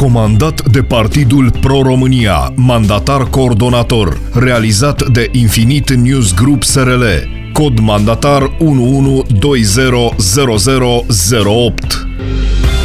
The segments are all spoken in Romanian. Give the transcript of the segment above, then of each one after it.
Comandat de Partidul Pro-România, mandatar coordonator, realizat de Infinit News Group SRL, cod mandatar 11200008.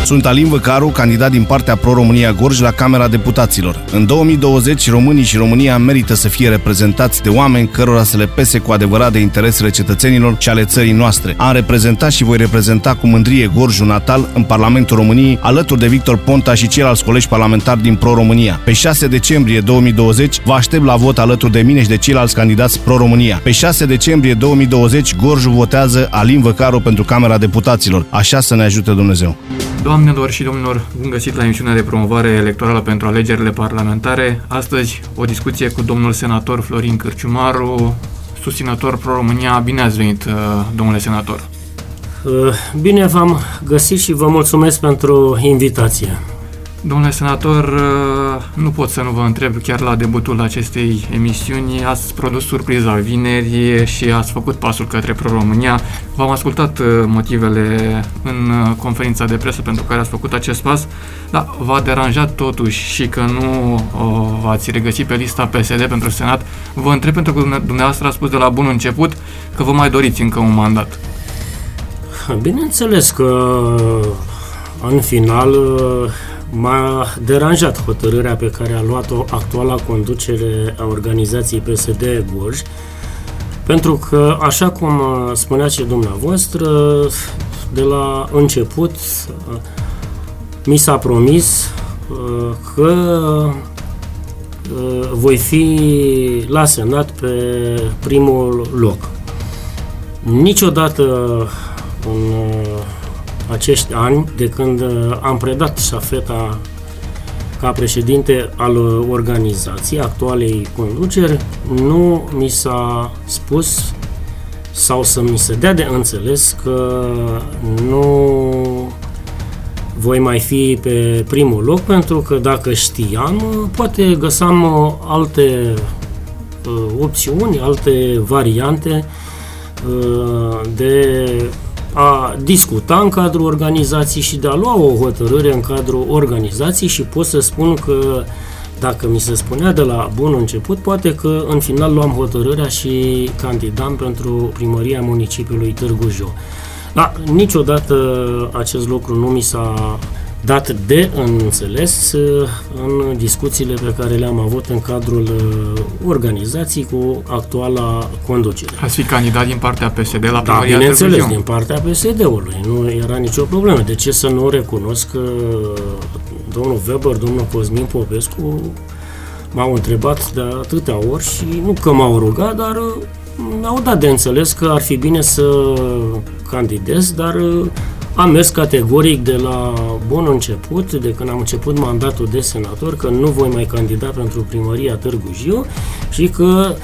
Sunt Alin Văcaru, candidat din partea Pro-România Gorj la Camera Deputaților. În 2020, românii și România merită să fie reprezentați de oameni cărora să le pese cu adevărat de interesele cetățenilor și ale țării noastre. Am reprezentat și voi reprezenta cu mândrie Gorjul natal în Parlamentul României, alături de Victor Ponta și ceilalți colegi parlamentari din Pro-România. Pe 6 decembrie 2020, vă aștept la vot alături de mine și de ceilalți candidați Pro-România. Pe 6 decembrie 2020, Gorjul votează Alin Văcaru pentru Camera Deputaților. Așa să ne ajute Dumnezeu. Doamnelor și domnilor, bun găsit la emisiunea de promovare electorală pentru alegerile parlamentare. Astăzi o discuție cu domnul senator Florin Cârciumaru, susținător pro-România. Bine ați venit, uh, domnule senator! Uh, bine v-am găsit și vă mulțumesc pentru invitație. Domnule senator, uh, nu pot să nu vă întreb chiar la debutul acestei emisiuni. Ați produs surpriza vineri și ați făcut pasul către Pro-România. V-am ascultat uh, motivele în uh, conferința de presă pentru care ați făcut acest pas, dar v-a deranjat totuși și că nu v-ați regăsit pe lista PSD pentru Senat. Vă întreb pentru că dumneavoastră a spus de la bun început că vă mai doriți încă un mandat. Bineînțeles că în final M-a deranjat hotărârea pe care a luat-o actuala conducere a organizației PSD Gorj, pentru că, așa cum spunea și dumneavoastră, de la început mi s-a promis uh, că uh, voi fi la Senat pe primul loc. Niciodată în acești ani de când uh, am predat șafeta ca președinte al organizației actualei conduceri, nu mi s-a spus sau să mi se dea de înțeles că nu voi mai fi pe primul loc, pentru că dacă știam, poate găsam uh, alte uh, opțiuni, alte variante de a discuta în cadrul organizației și de a lua o hotărâre în cadrul organizației și pot să spun că dacă mi se spunea de la bun început, poate că în final luam hotărârea și candidam pentru primăria municipiului Târgu Jiu. Da, niciodată acest lucru nu mi s-a dat de înțeles uh, în discuțiile pe care le-am avut în cadrul uh, organizației cu actuala conducere. Ați fi candidat din partea PSD la Da, bineînțeles, din partea PSD-ului. Nu era nicio problemă. De ce să nu recunosc că domnul Weber, domnul Cosmin Popescu m-au întrebat de atâtea ori și nu că m-au rugat, dar mi-au dat de înțeles că ar fi bine să candidez, dar am mers categoric de la bun început, de când am început mandatul de senator, că nu voi mai candida pentru primăria Târgu Jiu și că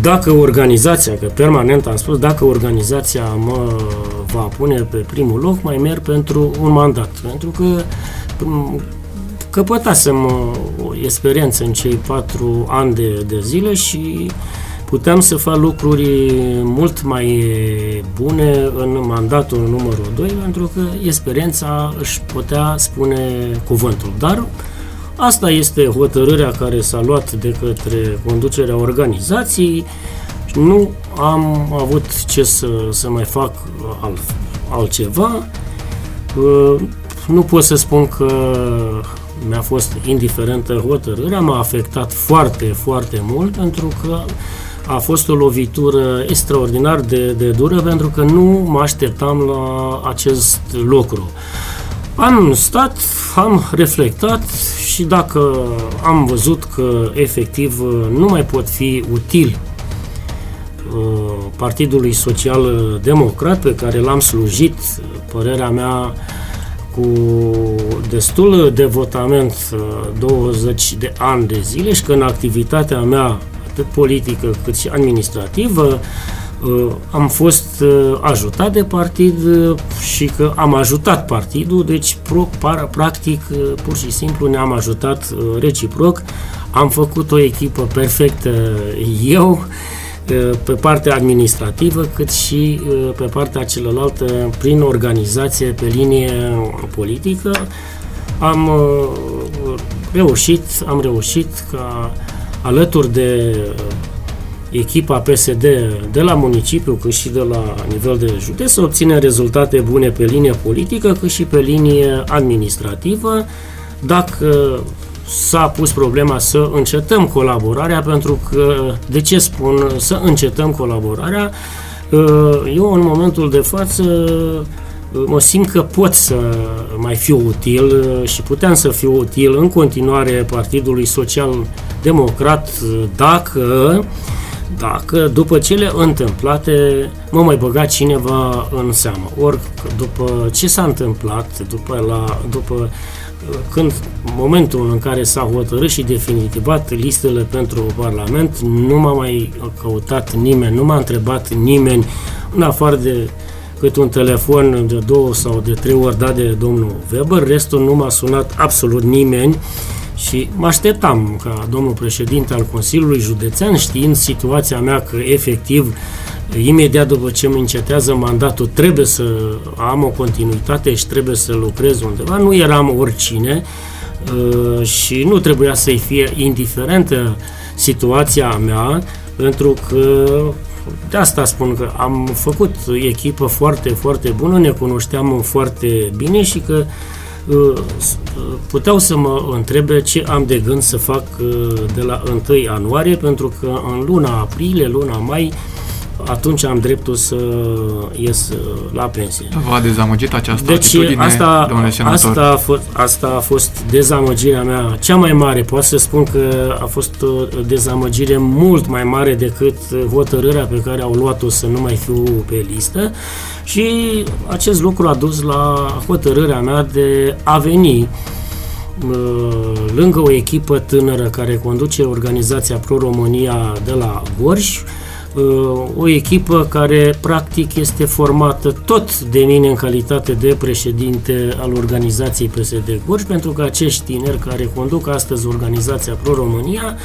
dacă organizația, că permanent am spus, dacă organizația mă va pune pe primul loc, mai merg pentru un mandat. Pentru că căpătasem o experiență în cei patru ani de, de zile și puteam să fac lucruri mult mai bune în mandatul numărul 2, pentru că experiența își putea spune cuvântul. Dar asta este hotărârea care s-a luat de către conducerea organizației. Nu am avut ce să, să mai fac alt, altceva. Nu pot să spun că mi-a fost indiferentă hotărârea, m-a afectat foarte, foarte mult pentru că a fost o lovitură extraordinar de, de dură pentru că nu mă așteptam la acest lucru. Am stat, am reflectat și dacă am văzut că efectiv nu mai pot fi util uh, Partidului Social Democrat pe care l-am slujit, părerea mea, cu destul de votament 20 uh, de ani de zile și că în activitatea mea atât politică cât și administrativă, uh, am fost uh, ajutat de partid uh, și că am ajutat partidul, deci pro, para, practic pur și simplu ne-am ajutat reciproc. Am făcut o echipă perfectă eu pe partea administrativă, cât și pe partea celălaltă prin organizație pe linie politică am reușit, am reușit ca alături de echipa PSD de la municipiu cât și de la nivel de județ să obținem rezultate bune pe linie politică cât și pe linie administrativă. Dacă s-a pus problema să încetăm colaborarea pentru că, de ce spun să încetăm colaborarea, eu în momentul de față mă simt că pot să mai fiu util și puteam să fiu util în continuare Partidului Social Democrat dacă dacă după cele întâmplate mă mai băga cineva în seamă. Ori după ce s-a întâmplat, după, la, după când momentul în care s-a hotărât și definitivat listele pentru Parlament, nu m-a mai căutat nimeni, nu m-a întrebat nimeni, în afară de cât un telefon de două sau de trei ori dat de domnul Weber, restul nu m-a sunat absolut nimeni și mă așteptam ca domnul președinte al Consiliului Județean, știind situația mea că efectiv imediat după ce îmi încetează mandatul trebuie să am o continuitate și trebuie să lucrez undeva, nu eram oricine uh, și nu trebuia să-i fie indiferentă situația mea, pentru că de asta spun că am făcut echipă foarte, foarte bună, ne cunoșteam foarte bine și că uh, puteau să mă întrebe ce am de gând să fac uh, de la 1 ianuarie, pentru că în luna aprilie, luna mai, atunci am dreptul să ies uh, la pensie. V-a dezamăgit această deci, atitudine, asta, domnule senator? Asta a, fost, asta a fost dezamăgirea mea cea mai mare. Pot să spun că a fost o dezamăgire mult mai mare decât hotărârea pe care au luat-o să nu mai fiu pe listă și acest lucru a dus la hotărârea mea de a veni uh, lângă o echipă tânără care conduce organizația Pro-România de la Gorj, o echipă care practic este formată tot de mine în calitate de președinte al organizației PSD Gorj, pentru că acești tineri care conduc astăzi organizația Pro-România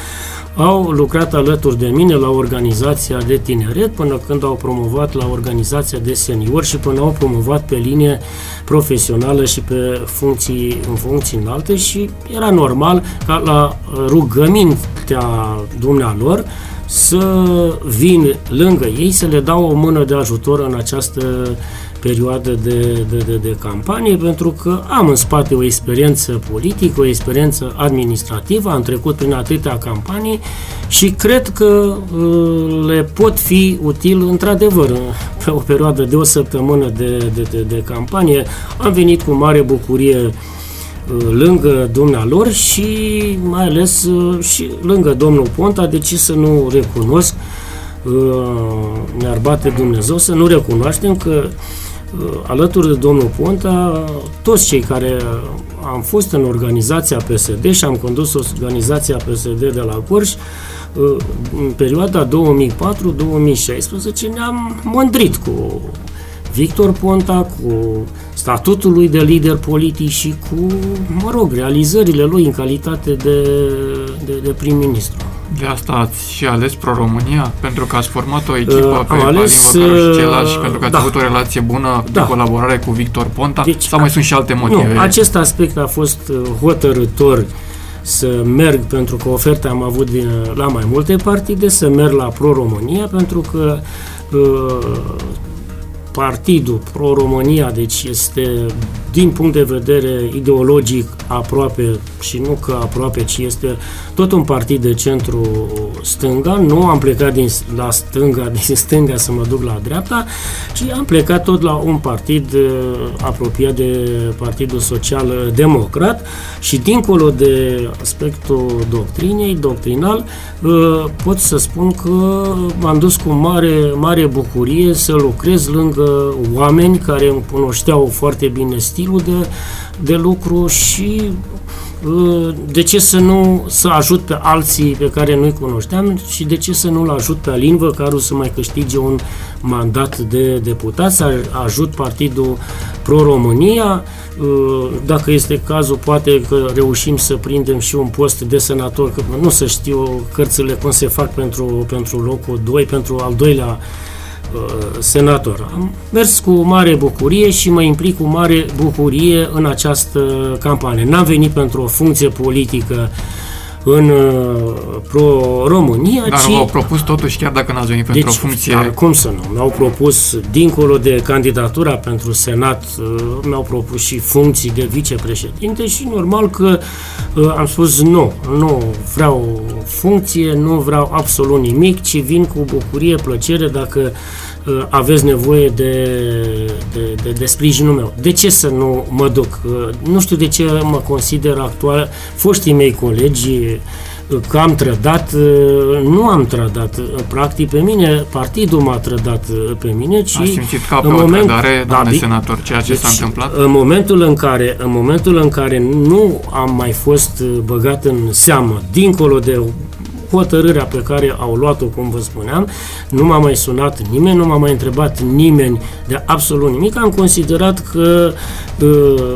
au lucrat alături de mine la organizația de tineret până când au promovat la organizația de seniori și până au promovat pe linie profesională și pe funcții, în funcții înalte. Și era normal ca la rugămintea dumnealor să vin lângă ei, să le dau o mână de ajutor în această perioadă de, de, de, de campanie, pentru că am în spate o experiență politică, o experiență administrativă, am trecut prin atâtea campanii și cred că uh, le pot fi util într-adevăr pe o perioadă de o săptămână de, de, de, de campanie. Am venit cu mare bucurie Uh, lângă dumnealor și mai ales uh, și lângă domnul Ponta, de ce să nu recunosc, uh, ne-ar bate Dumnezeu să nu recunoaștem că alături de domnul Ponta, toți cei care am fost în organizația PSD și am condus organizația PSD de la Gorj, în perioada 2004-2016 ne-am mândrit cu Victor Ponta, cu statutul lui de lider politic și cu, mă rog, realizările lui în calitate de, de, de prim-ministru. De asta ați și ales Pro-România? Pentru că ați format o echipă uh, pe ales, și ceilalți și pentru că ați da. avut o relație bună da. de colaborare cu Victor Ponta? Deci, sau mai sunt și alte motive? Nu, acest aspect a fost uh, hotărător să merg, pentru că oferta am avut din, la mai multe partide, să merg la Pro-România, pentru că uh, partidul Pro-România, deci este din punct de vedere ideologic aproape, și nu că aproape, ci este tot un partid de centru stânga. Nu am plecat din, la stânga, din stânga să mă duc la dreapta, ci am plecat tot la un partid uh, apropiat de Partidul Social Democrat și dincolo de aspectul doctrinei, doctrinal, uh, pot să spun că m-am dus cu mare, mare bucurie să lucrez lângă oameni care îmi cunoșteau foarte bine stilul de, de lucru și uh, de ce să nu să ajut pe alții pe care nu-i cunoșteam și de ce să nu-l ajut pe Alin Văcaru să mai câștige un mandat de deputat, să ajut Partidul Pro-România, uh, dacă este cazul, poate că reușim să prindem și un post de senator, că nu să știu cărțile cum se fac pentru, pentru locul 2, pentru al doilea senator. Am mers cu mare bucurie și mă implic cu mare bucurie în această campanie. N-am venit pentru o funcție politică în uh, pro-România, Dar ci... v-au propus totuși, chiar dacă n-ați venit pentru deci, o funcție... Dar cum să nu? Mi-au propus, dincolo de candidatura pentru Senat, uh, mi-au propus și funcții de vicepreședinte și normal că uh, am spus nu, nu vreau funcție, nu vreau absolut nimic, ci vin cu bucurie, plăcere dacă uh, aveți nevoie de, de, de, de sprijinul meu. De ce să nu mă duc? Uh, nu știu de ce mă consider actual, foștii mei colegi uh, că am trădat, uh, nu am trădat. Uh, Practic pe mine, partidul m-a trădat uh, pe mine, ci Ați simțit ca pe în o moment- trădare, Da, doamne bi- senator, ceea ce s-a deci, întâmplat? În momentul în care, în momentul în care nu am mai fost uh, băgat în seamă, dincolo de hotărârea pe care au luat-o, cum vă spuneam, nu m-a mai sunat nimeni, nu m-a mai întrebat nimeni de absolut nimic. Am considerat că uh,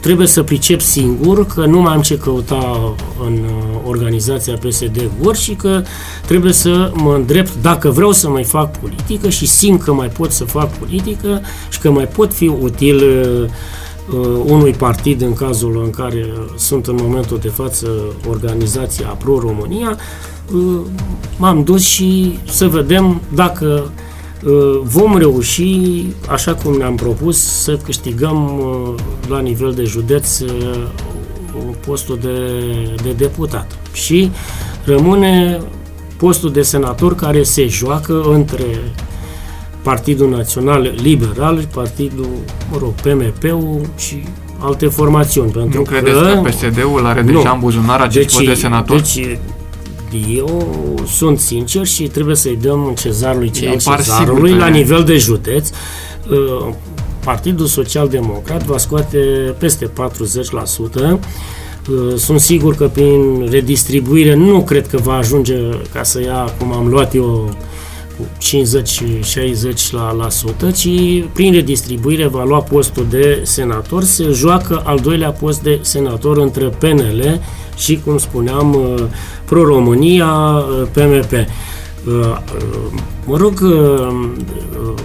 trebuie să pricep singur că nu mai am ce căuta în uh, organizația PSD Gor și că trebuie să mă îndrept, dacă vreau să mai fac politică și simt că mai pot să fac politică și că mai pot fi util uh, uh, unui partid în cazul în care sunt în momentul de față organizația Pro-România, uh, m-am dus și să vedem dacă uh, vom reuși, așa cum ne-am propus, să câștigăm uh, la nivel de județ uh, postul de, de deputat. Și rămâne postul de senator care se joacă între Partidul Național Liberal, Partidul, mă rog, PMP-ul și alte formațiuni. Pentru Nu credeți că PSD-ul are deja în buzunar acest post de senator? Deci, eu sunt sincer și trebuie să-i dăm cezarului ce Ei al par cezarului sigur că- la nivel de județ. Uh, Partidul Social Democrat va scoate peste 40%. Uh, Sunt sigur că prin redistribuire nu cred că va ajunge ca să ia cum am luat eu cu 50-60%, la, la sută, ci prin redistribuire va lua postul de senator, se joacă al doilea post de senator între PNL și, cum spuneam, uh, Pro-România, uh, PMP. Uh, uh, Mă rog, uh, uh,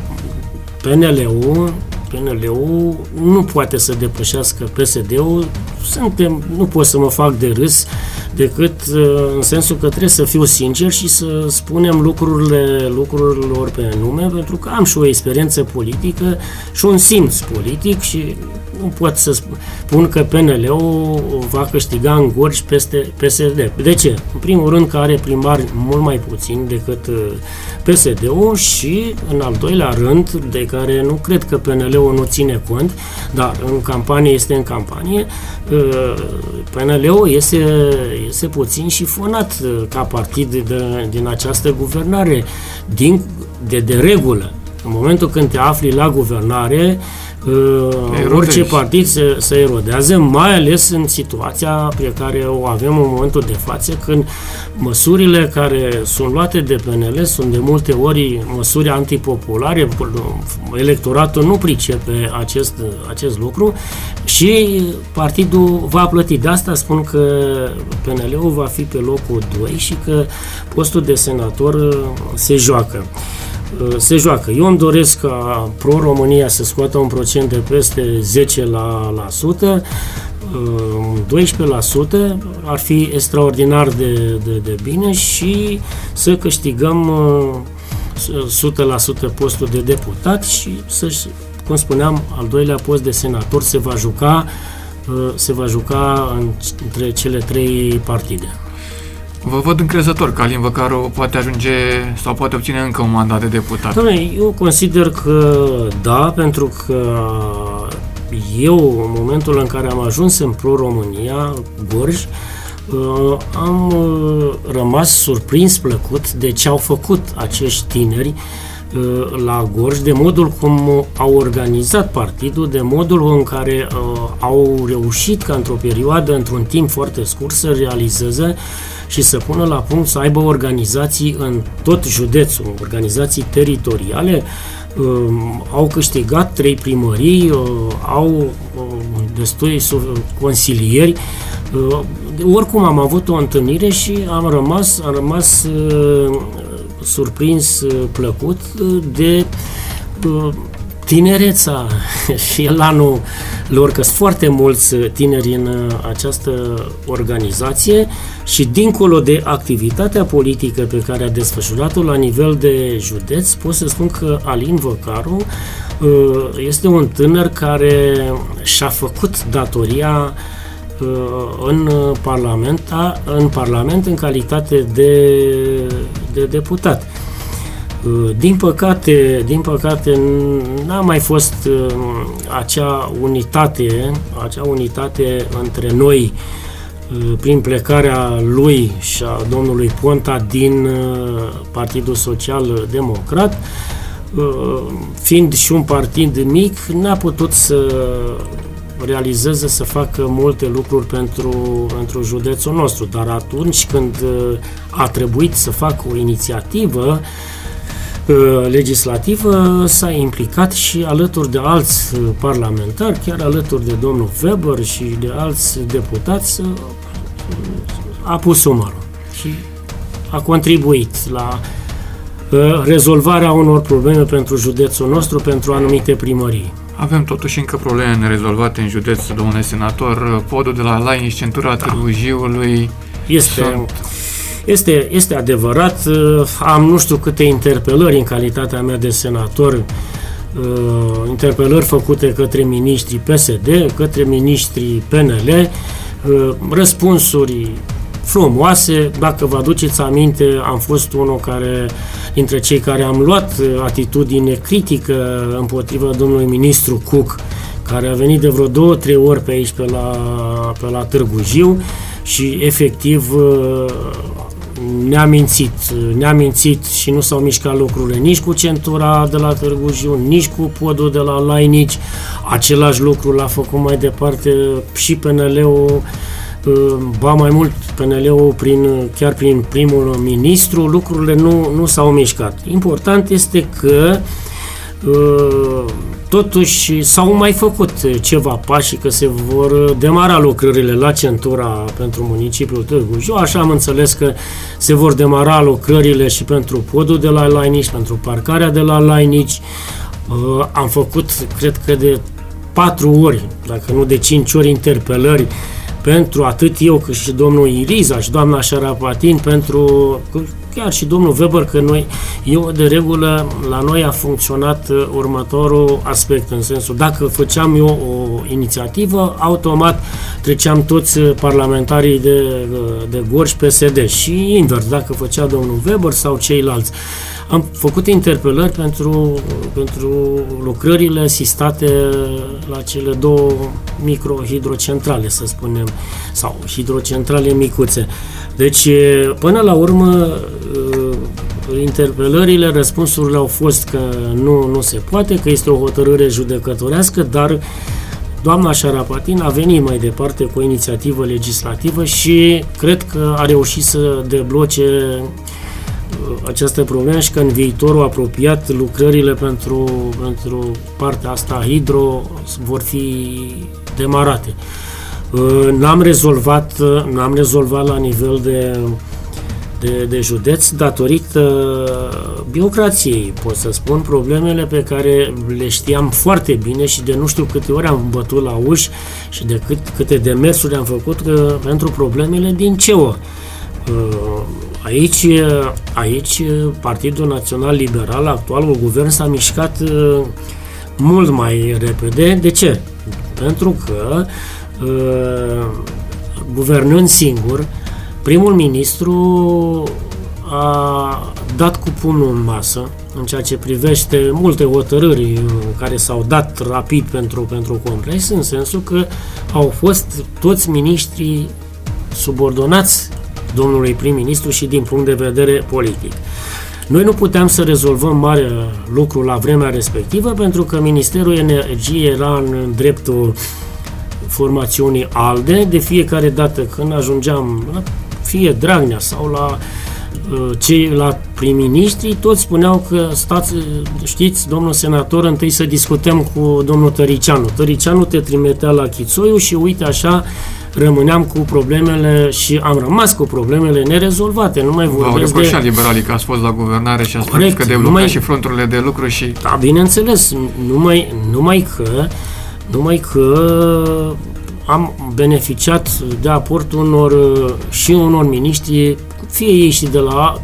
PNL-ul PNL-ul nu poate să depășească PSD-ul, suntem, nu pot să mă fac de râs decât uh, în sensul că trebuie să fiu sincer și să spunem lucrurile lucrurilor pe nume, pentru că am și o experiență politică și un simț politic și nu pot să spun că PNL-ul va câștiga în Gorj peste PSD. De ce? În primul rând că are primari mult mai puțini decât uh, PSD-ul și, în al doilea rând, de care nu cred că PNL-ul nu ține cont, dar în campanie este în campanie, uh, PNL-ul este, este puțin și fonat uh, ca partid de, din această guvernare, din, de, de regulă. În momentul când te afli la guvernare, uh, erodezi. orice partid se, se erodează, mai ales în situația pe care o avem în momentul de față, când măsurile care sunt luate de PNL sunt de multe ori măsuri antipopulare, electoratul nu pricepe acest, acest lucru și partidul va plăti. De asta spun că PNL-ul va fi pe locul 2 și că postul de senator uh, se joacă se joacă. Eu îmi doresc ca Pro-România să scoată un procent de peste 10 la, la sută, uh, 12% ar fi extraordinar de, de, de bine și să câștigăm uh, 100% postul de deputat și să cum spuneam, al doilea post de senator se va juca uh, se va juca între cele trei partide. Vă văd încrezător că Alin Văcaru poate ajunge sau poate obține încă un mandat de deputat. Doamne, eu consider că da, pentru că eu, în momentul în care am ajuns în Pro-România, Gorj, uh, am uh, rămas surprins plăcut de ce au făcut acești tineri uh, la Gorj, de modul cum au organizat partidul, de modul în care au reușit ca într-o perioadă, într-un timp foarte scurt, să realizeze și să pună la punct să aibă organizații în tot județul, organizații teritoriale, au câștigat trei primării, au destui consilieri. Oricum am avut o întâlnire și am rămas, am rămas surprins plăcut de tinereța și elanul lor, că sunt foarte mulți tineri în uh, această organizație și dincolo de activitatea politică pe care a desfășurat-o la nivel de județ, pot să spun că Alin Văcaru uh, este un tânăr care și-a făcut datoria uh, în Parlament, în Parlament în calitate de, de deputat. Uh, din păcate, din păcate n-a mai fost uh, acea unitate, acea unitate între noi uh, prin plecarea lui și a domnului Ponta din Partidul Social Democrat, fiind și un partid mic, n-a putut să realizeze să facă multe lucruri pentru, pentru județul nostru, dar atunci când a trebuit să facă o inițiativă, Uh, legislativă s-a implicat și alături de alți uh, parlamentari, chiar alături de domnul Weber și de alți deputați, uh, a pus umărul și a contribuit la rezolvarea unor probleme pentru județul nostru, pentru anumite primării. Avem totuși încă probleme nerezolvate în județ, domnule senator. Podul de la Lainiș, centura Târgu Jiului. Este, sunt este, este adevărat, uh, am nu știu câte interpelări în calitatea mea de senator, uh, interpelări făcute către ministrii PSD, către ministrii PNL, uh, răspunsuri frumoase. Dacă vă aduceți aminte, am fost unul care, dintre cei care am luat atitudine critică împotriva domnului ministru Cook, care a venit de vreo două, trei ori pe aici, pe la, pe la Târgu Jiu și efectiv ne-a mințit, ne-a mințit și nu s-au mișcat lucrurile nici cu centura de la Târgu Jiu, nici cu podul de la Lainici. Același lucru l-a făcut mai departe și PNL-ul, uh, ba mai mult PNL-ul prin, chiar prin primul ministru, lucrurile nu, nu s-au mișcat. Important este că uh, Totuși s-au mai făcut ceva pași că se vor demara lucrările la centura pentru municipiul Târgu Jiu. Așa am înțeles că se vor demara lucrările și pentru podul de la Lainici, pentru parcarea de la Lainici. Uh, am făcut, cred că de patru ori, dacă nu de cinci ori, interpelări pentru atât eu cât și domnul Iriza și doamna Șarapatin, pentru chiar și domnul Weber, că noi, eu de regulă, la noi a funcționat uh, următorul aspect, în sensul, dacă făceam eu o inițiativă, automat treceam toți uh, parlamentarii de, uh, de Gorj PSD și invers, dacă făcea domnul Weber sau ceilalți. Am făcut interpelări pentru, pentru lucrările asistate la cele două microhidrocentrale, să spunem, sau hidrocentrale micuțe. Deci, până la urmă, interpelările, răspunsurile au fost că nu, nu se poate, că este o hotărâre judecătorească, dar doamna Șarapatin a venit mai departe cu o inițiativă legislativă și cred că a reușit să debloce această problemă și că în viitorul apropiat lucrările pentru, pentru partea asta hidro vor fi demarate. N-am rezolvat, n-am rezolvat la nivel de, de, de județ datorită birocrației, pot să spun, problemele pe care le știam foarte bine și de nu știu câte ori am bătut la uși și de cât, câte demersuri am făcut pentru problemele din CEO. Aici, aici Partidul Național Liberal, actualul guvern, s-a mișcat uh, mult mai repede. De ce? Pentru că uh, guvernând singur, primul ministru a dat cu pumnul în masă în ceea ce privește multe hotărâri uh, care s-au dat rapid pentru, pentru complex, în sensul că au fost toți miniștrii subordonați domnului prim-ministru și din punct de vedere politic. Noi nu puteam să rezolvăm mare lucru la vremea respectivă pentru că Ministerul Energiei era în dreptul formațiunii ALDE. De fiecare dată când ajungeam la fie Dragnea sau la, uh, cei, la prim-ministrii toți spuneau că stați, știți, domnul senator, întâi să discutăm cu domnul Tăricianu. Tăricianu te trimitea la Chițoiu și uite așa rămâneam cu problemele și am rămas cu problemele nerezolvate. Nu mai vorbesc de... Au liberalii că ați fost la guvernare și ați spus că deblocați mai... și fronturile de lucru și... Da, bineînțeles, numai, numai că numai că am beneficiat de aportul unor și unor miniștri, fie ei și de la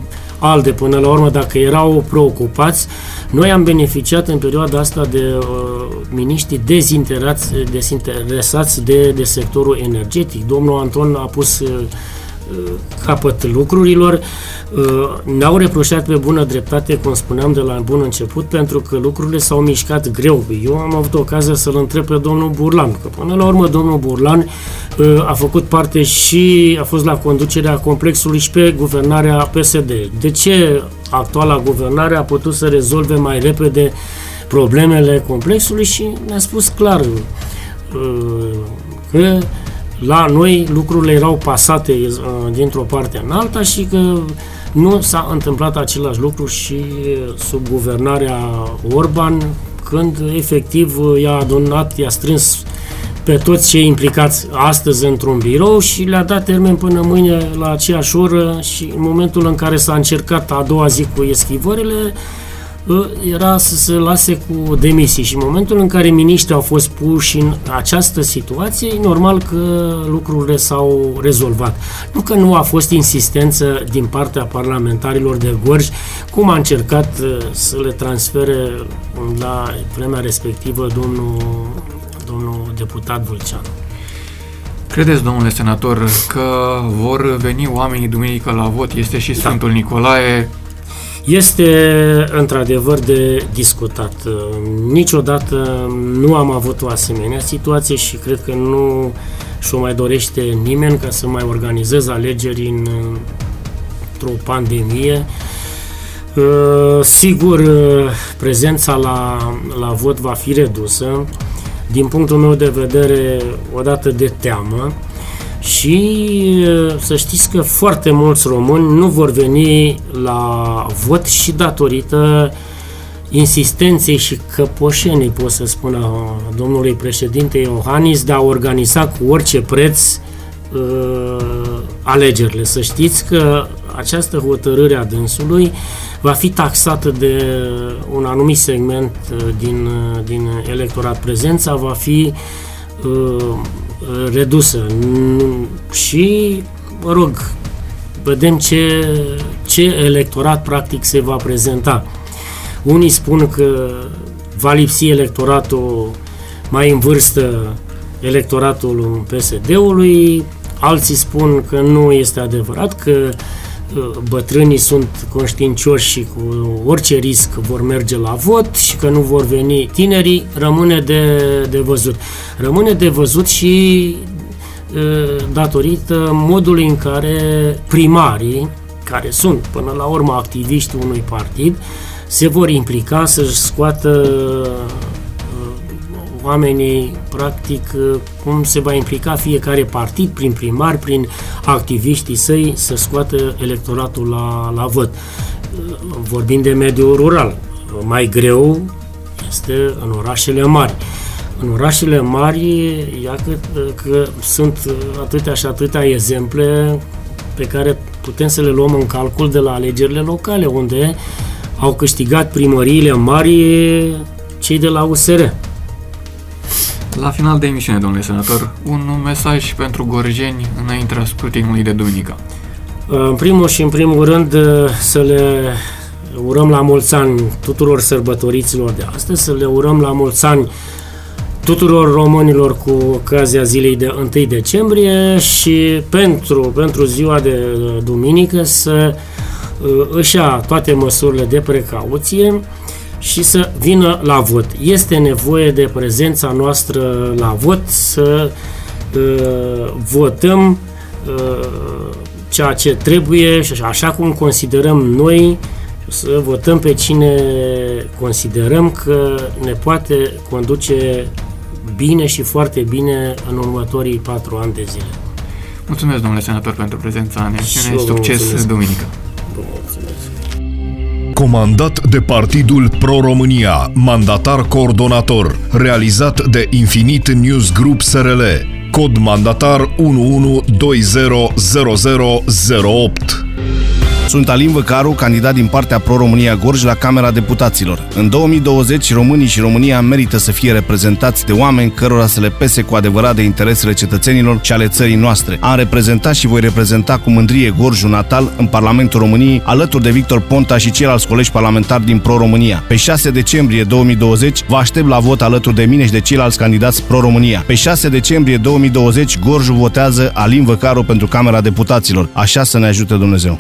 ALDE până la urmă, dacă erau preocupați, noi am beneficiat în perioada asta de uh, miniștri dezinteresați, dezinteresați de, de sectorul energetic. Domnul Anton a pus uh, capăt lucrurilor. Uh, ne-au reproșat pe bună dreptate, cum spuneam de la bun început, pentru că lucrurile s-au mișcat greu. Eu am avut ocazia să-l întreb pe domnul Burlan, că până la urmă domnul Burlan uh, a făcut parte și a fost la conducerea complexului și pe guvernarea PSD. De ce actuala guvernare a putut să rezolve mai repede problemele complexului și ne-a spus clar uh, că la noi lucrurile erau pasate uh, dintr-o parte în alta și că nu s-a întâmplat același lucru și sub guvernarea Orban, când efectiv i-a adunat, i-a strâns pe toți cei implicați astăzi într-un birou și le-a dat termen până mâine la aceeași oră și în momentul în care s-a încercat a doua zi cu eschivările, era să se lase cu demisii și în momentul în care miniștrii au fost puși în această situație, e normal că lucrurile s-au rezolvat. Nu că nu a fost insistență din partea parlamentarilor de Gorj, cum a încercat uh, să le transfere la vremea respectivă domnul, domnul deputat Vulceanu. Credeți, domnule senator, că vor veni oamenii duminică la vot? Este și da. Sfântul Nicolae este într-adevăr de discutat. Niciodată nu am avut o asemenea situație și cred că nu și-o mai dorește nimeni ca să mai organizeze alegeri în, într-o pandemie. Sigur, prezența la, la vot va fi redusă. Din punctul meu de vedere, odată de teamă, și să știți că foarte mulți români nu vor veni la vot și datorită insistenței și căpoșenii, pot să spun, a domnului președinte Iohannis de a organiza cu orice preț uh, alegerile. Să știți că această hotărâre a dânsului va fi taxată de un anumit segment din, din electorat. Prezența va fi uh, redusă și, mă rog, vedem ce, ce electorat practic se va prezenta. Unii spun că va lipsi electoratul mai în vârstă electoratul PSD-ului, alții spun că nu este adevărat, că bătrânii sunt conștiincioși și cu orice risc vor merge la vot și că nu vor veni tinerii, rămâne de, de văzut. Rămâne de văzut și datorită modului în care primarii, care sunt până la urmă activiștii unui partid, se vor implica să-și scoată oamenii, practic, cum se va implica fiecare partid, prin primari, prin activiștii săi, să scoată electoratul la, la vot. Vorbim de mediul rural. Mai greu este în orașele mari. În orașele mari, ia că, că sunt atâtea și atâtea exemple pe care putem să le luăm în calcul de la alegerile locale, unde au câștigat primăriile mari cei de la USR. La final de emisiune, domnule senator, un mesaj pentru gorjeni înaintea scrutinului de duminică. În primul și în primul rând să le urăm la mulți ani tuturor sărbătoriților de astăzi, să le urăm la mulți ani tuturor românilor cu ocazia zilei de 1 decembrie și pentru, pentru ziua de duminică să uh, își ia toate măsurile de precauție și să vină la vot. Este nevoie de prezența noastră la vot să uh, votăm uh, ceea ce trebuie și așa cum considerăm noi să votăm pe cine considerăm că ne poate conduce bine și foarte bine în următorii patru ani de zile. Mulțumesc, domnule senator, pentru prezența în emisiune. Succes duminică! Vă mulțumesc! Comandat de Partidul Pro-România, mandatar coordonator, realizat de Infinit News Group SRL, cod mandatar 11200008. Sunt Alin Văcaru, candidat din partea Pro-România Gorj la Camera Deputaților. În 2020, românii și România merită să fie reprezentați de oameni cărora să le pese cu adevărat de interesele cetățenilor și ale țării noastre. Am reprezentat și voi reprezenta cu mândrie Gorjul natal în Parlamentul României, alături de Victor Ponta și ceilalți colegi parlamentari din Pro-România. Pe 6 decembrie 2020, vă aștept la vot alături de mine și de ceilalți candidați Pro-România. Pe 6 decembrie 2020, Gorjul votează Alin Văcaru pentru Camera Deputaților. Așa să ne ajute Dumnezeu.